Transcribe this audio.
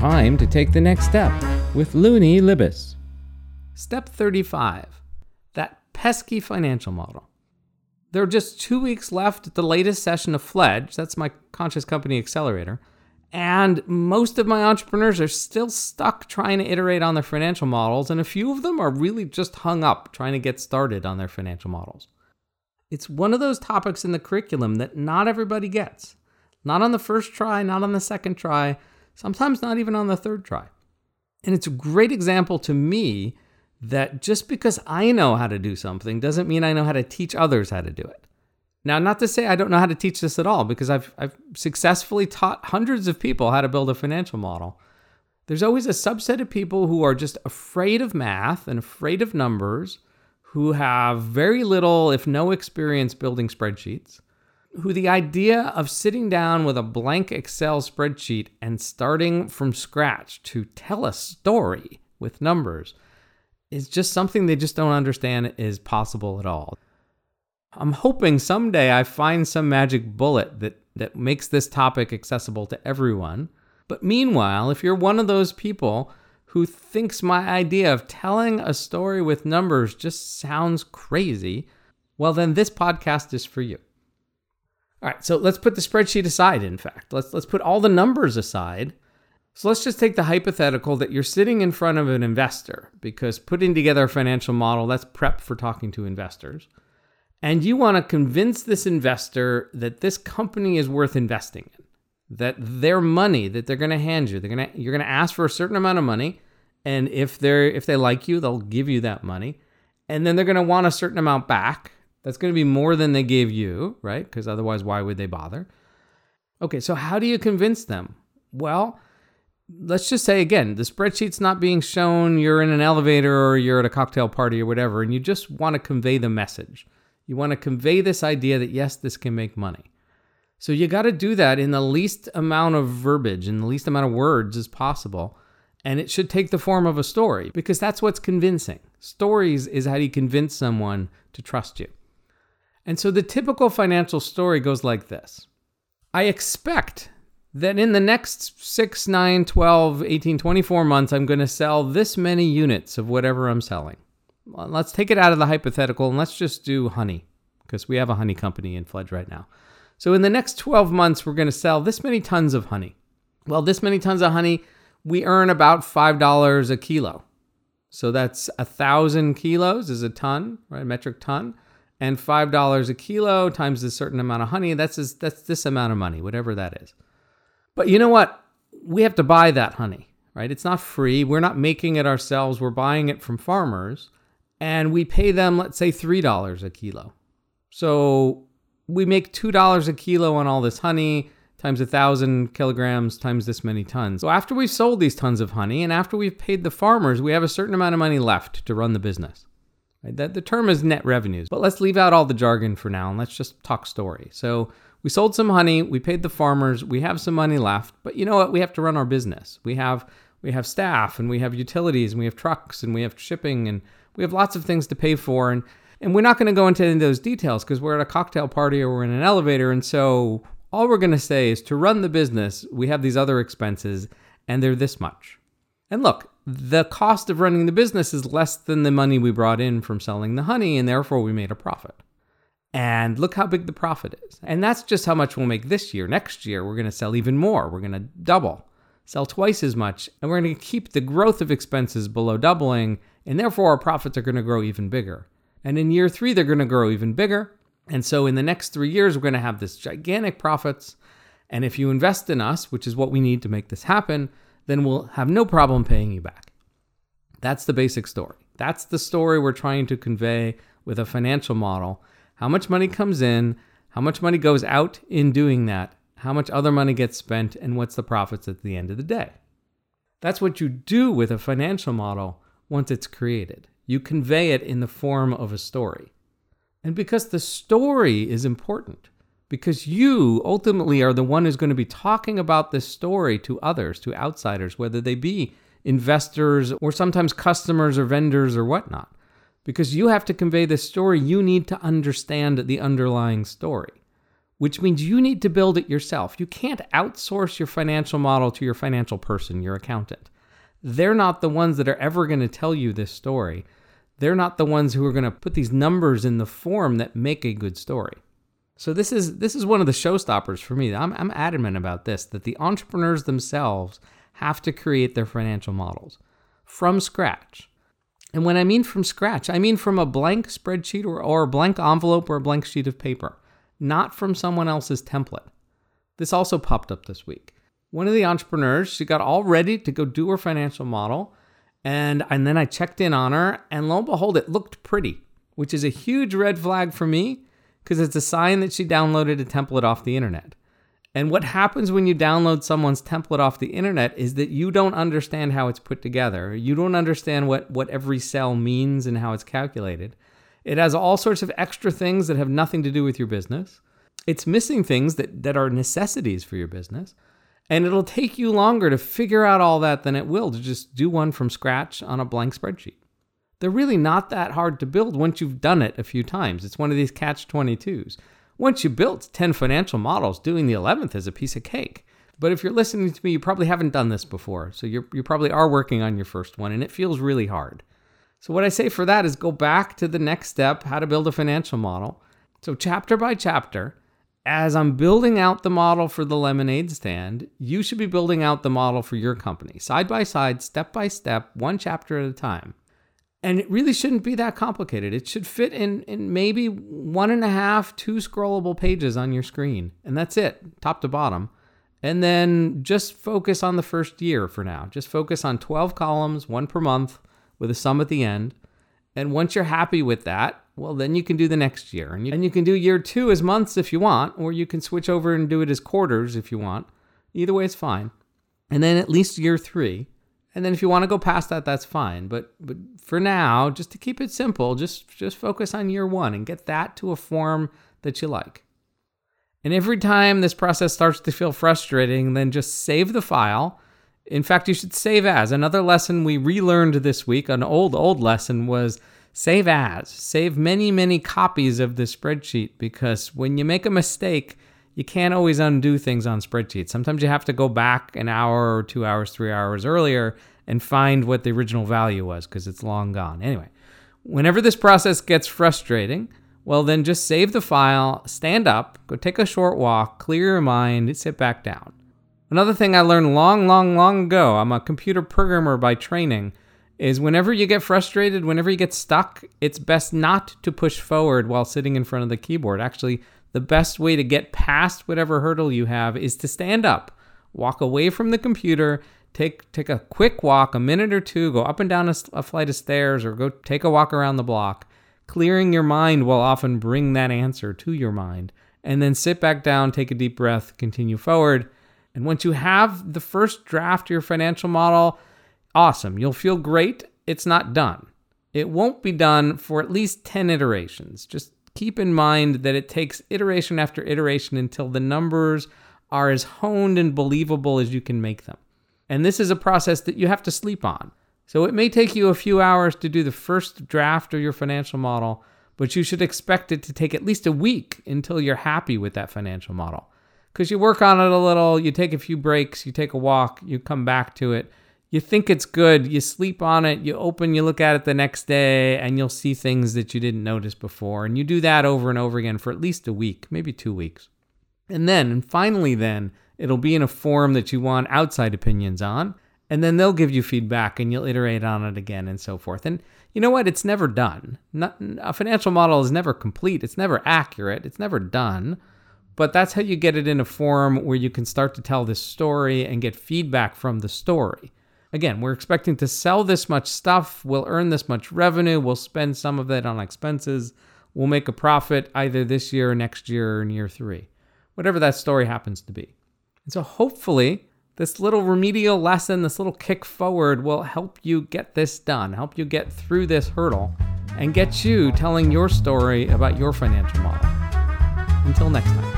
Time to take the next step with Luni Libes. Step 35 that pesky financial model. There are just two weeks left at the latest session of Fledge, that's my conscious company accelerator, and most of my entrepreneurs are still stuck trying to iterate on their financial models, and a few of them are really just hung up trying to get started on their financial models. It's one of those topics in the curriculum that not everybody gets. Not on the first try, not on the second try, sometimes not even on the third try. And it's a great example to me that just because I know how to do something doesn't mean I know how to teach others how to do it. Now, not to say I don't know how to teach this at all, because I've, I've successfully taught hundreds of people how to build a financial model. There's always a subset of people who are just afraid of math and afraid of numbers, who have very little, if no experience building spreadsheets, who the idea of sitting down with a blank Excel spreadsheet and starting from scratch to tell a story with numbers is just something they just don't understand is possible at all. I'm hoping someday I find some magic bullet that, that makes this topic accessible to everyone. But meanwhile, if you're one of those people who thinks my idea of telling a story with numbers just sounds crazy, well, then this podcast is for you. All right, so let's put the spreadsheet aside, in fact. Let's, let's put all the numbers aside so let's just take the hypothetical that you're sitting in front of an investor because putting together a financial model, that's prep for talking to investors. And you want to convince this investor that this company is worth investing in, that their money that they're going to hand you, they're going to you're going to ask for a certain amount of money, and if they're if they like you, they'll give you that money. And then they're going to want a certain amount back. That's going to be more than they gave you, right? Because otherwise why would they bother? Okay, so how do you convince them? Well, let's just say again, the spreadsheet's not being shown, you're in an elevator or you're at a cocktail party or whatever, and you just want to convey the message. You want to convey this idea that yes, this can make money. So you got to do that in the least amount of verbiage and the least amount of words as possible. And it should take the form of a story because that's what's convincing. Stories is how you convince someone to trust you. And so the typical financial story goes like this I expect that in the next 6, 9, 12, 18, 24 months, I'm going to sell this many units of whatever I'm selling. Let's take it out of the hypothetical and let's just do honey because we have a honey company in Fledge right now. So in the next 12 months, we're going to sell this many tons of honey. Well, this many tons of honey, we earn about $5 a kilo. So that's a thousand kilos is a ton, right? A metric ton. And $5 a kilo times a certain amount of honey, that's, this, that's this amount of money, whatever that is. But you know what? We have to buy that honey, right? It's not free. We're not making it ourselves. We're buying it from farmers and we pay them, let's say, $3 a kilo. So we make $2 a kilo on all this honey times a thousand kilograms times this many tons. So after we've sold these tons of honey and after we've paid the farmers, we have a certain amount of money left to run the business. Right? That the term is net revenues, but let's leave out all the jargon for now and let's just talk story. So we sold some honey, we paid the farmers, we have some money left, but you know what? We have to run our business. We have we have staff and we have utilities and we have trucks and we have shipping and we have lots of things to pay for and and we're not going to go into any of those details because we're at a cocktail party or we're in an elevator and so all we're going to say is to run the business, we have these other expenses and they're this much. And look, the cost of running the business is less than the money we brought in from selling the honey and therefore we made a profit. And look how big the profit is. And that's just how much we'll make this year. Next year, we're going to sell even more. We're going to double, sell twice as much. And we're going to keep the growth of expenses below doubling. And therefore, our profits are going to grow even bigger. And in year three, they're going to grow even bigger. And so in the next three years, we're going to have this gigantic profits. And if you invest in us, which is what we need to make this happen, then we'll have no problem paying you back. That's the basic story. That's the story we're trying to convey with a financial model how much money comes in, how much money goes out in doing that, how much other money gets spent, and what's the profits at the end of the day. That's what you do with a financial model once it's created. You convey it in the form of a story. And because the story is important, because you ultimately are the one who's going to be talking about this story to others, to outsiders, whether they be investors or sometimes customers or vendors or whatnot because you have to convey this story, you need to understand the underlying story. which means you need to build it yourself. You can't outsource your financial model to your financial person, your accountant. They're not the ones that are ever going to tell you this story. They're not the ones who are going to put these numbers in the form that make a good story. So this is this is one of the showstoppers for me. I'm, I'm adamant about this that the entrepreneurs themselves have to create their financial models from scratch. And when I mean from scratch, I mean from a blank spreadsheet or, or a blank envelope or a blank sheet of paper not from someone else's template. This also popped up this week. One of the entrepreneurs, she got all ready to go do her financial model. And, and then I checked in on her, and lo and behold, it looked pretty, which is a huge red flag for me because it's a sign that she downloaded a template off the internet. And what happens when you download someone's template off the internet is that you don't understand how it's put together. You don't understand what, what every cell means and how it's calculated. It has all sorts of extra things that have nothing to do with your business. It's missing things that, that are necessities for your business. And it'll take you longer to figure out all that than it will to just do one from scratch on a blank spreadsheet. They're really not that hard to build once you've done it a few times. It's one of these catch 22s. Once you built 10 financial models, doing the 11th is a piece of cake. But if you're listening to me, you probably haven't done this before. So you you probably are working on your first one and it feels really hard. So, what I say for that is go back to the next step how to build a financial model. So, chapter by chapter, as I'm building out the model for the lemonade stand, you should be building out the model for your company, side by side, step by step, one chapter at a time. And it really shouldn't be that complicated. It should fit in, in maybe one and a half, two scrollable pages on your screen. And that's it, top to bottom. And then just focus on the first year for now. Just focus on 12 columns, one per month with a sum at the end. And once you're happy with that, well, then you can do the next year. And you, and you can do year two as months if you want, or you can switch over and do it as quarters if you want. Either way, it's fine. And then at least year three. And then if you want to go past that, that's fine. But but for now, just to keep it simple, just just focus on year one and get that to a form that you like. And every time this process starts to feel frustrating, then just save the file in fact, you should save as. Another lesson we relearned this week, an old, old lesson, was save as. Save many, many copies of the spreadsheet because when you make a mistake, you can't always undo things on spreadsheets. Sometimes you have to go back an hour or two hours, three hours earlier and find what the original value was because it's long gone. Anyway, whenever this process gets frustrating, well, then just save the file, stand up, go take a short walk, clear your mind, sit back down. Another thing I learned long, long, long ago, I'm a computer programmer by training, is whenever you get frustrated, whenever you get stuck, it's best not to push forward while sitting in front of the keyboard. Actually, the best way to get past whatever hurdle you have is to stand up, walk away from the computer, take take a quick walk, a minute or two, go up and down a, a flight of stairs or go take a walk around the block. Clearing your mind will often bring that answer to your mind. And then sit back down, take a deep breath, continue forward and once you have the first draft of your financial model, awesome. You'll feel great. It's not done. It won't be done for at least 10 iterations. Just keep in mind that it takes iteration after iteration until the numbers are as honed and believable as you can make them. And this is a process that you have to sleep on. So it may take you a few hours to do the first draft of your financial model, but you should expect it to take at least a week until you're happy with that financial model because you work on it a little, you take a few breaks, you take a walk, you come back to it. You think it's good, you sleep on it, you open, you look at it the next day, and you'll see things that you didn't notice before. And you do that over and over again for at least a week, maybe two weeks. And then, and finally, then, it'll be in a form that you want outside opinions on. And then they'll give you feedback and you'll iterate on it again and so forth. And you know what? It's never done. Not, a financial model is never complete, it's never accurate, it's never done. But that's how you get it in a form where you can start to tell this story and get feedback from the story. Again, we're expecting to sell this much stuff, we'll earn this much revenue, we'll spend some of it on expenses, we'll make a profit either this year or next year or in year three, whatever that story happens to be. And so hopefully, this little remedial lesson, this little kick forward will help you get this done, help you get through this hurdle, and get you telling your story about your financial model. Until next time.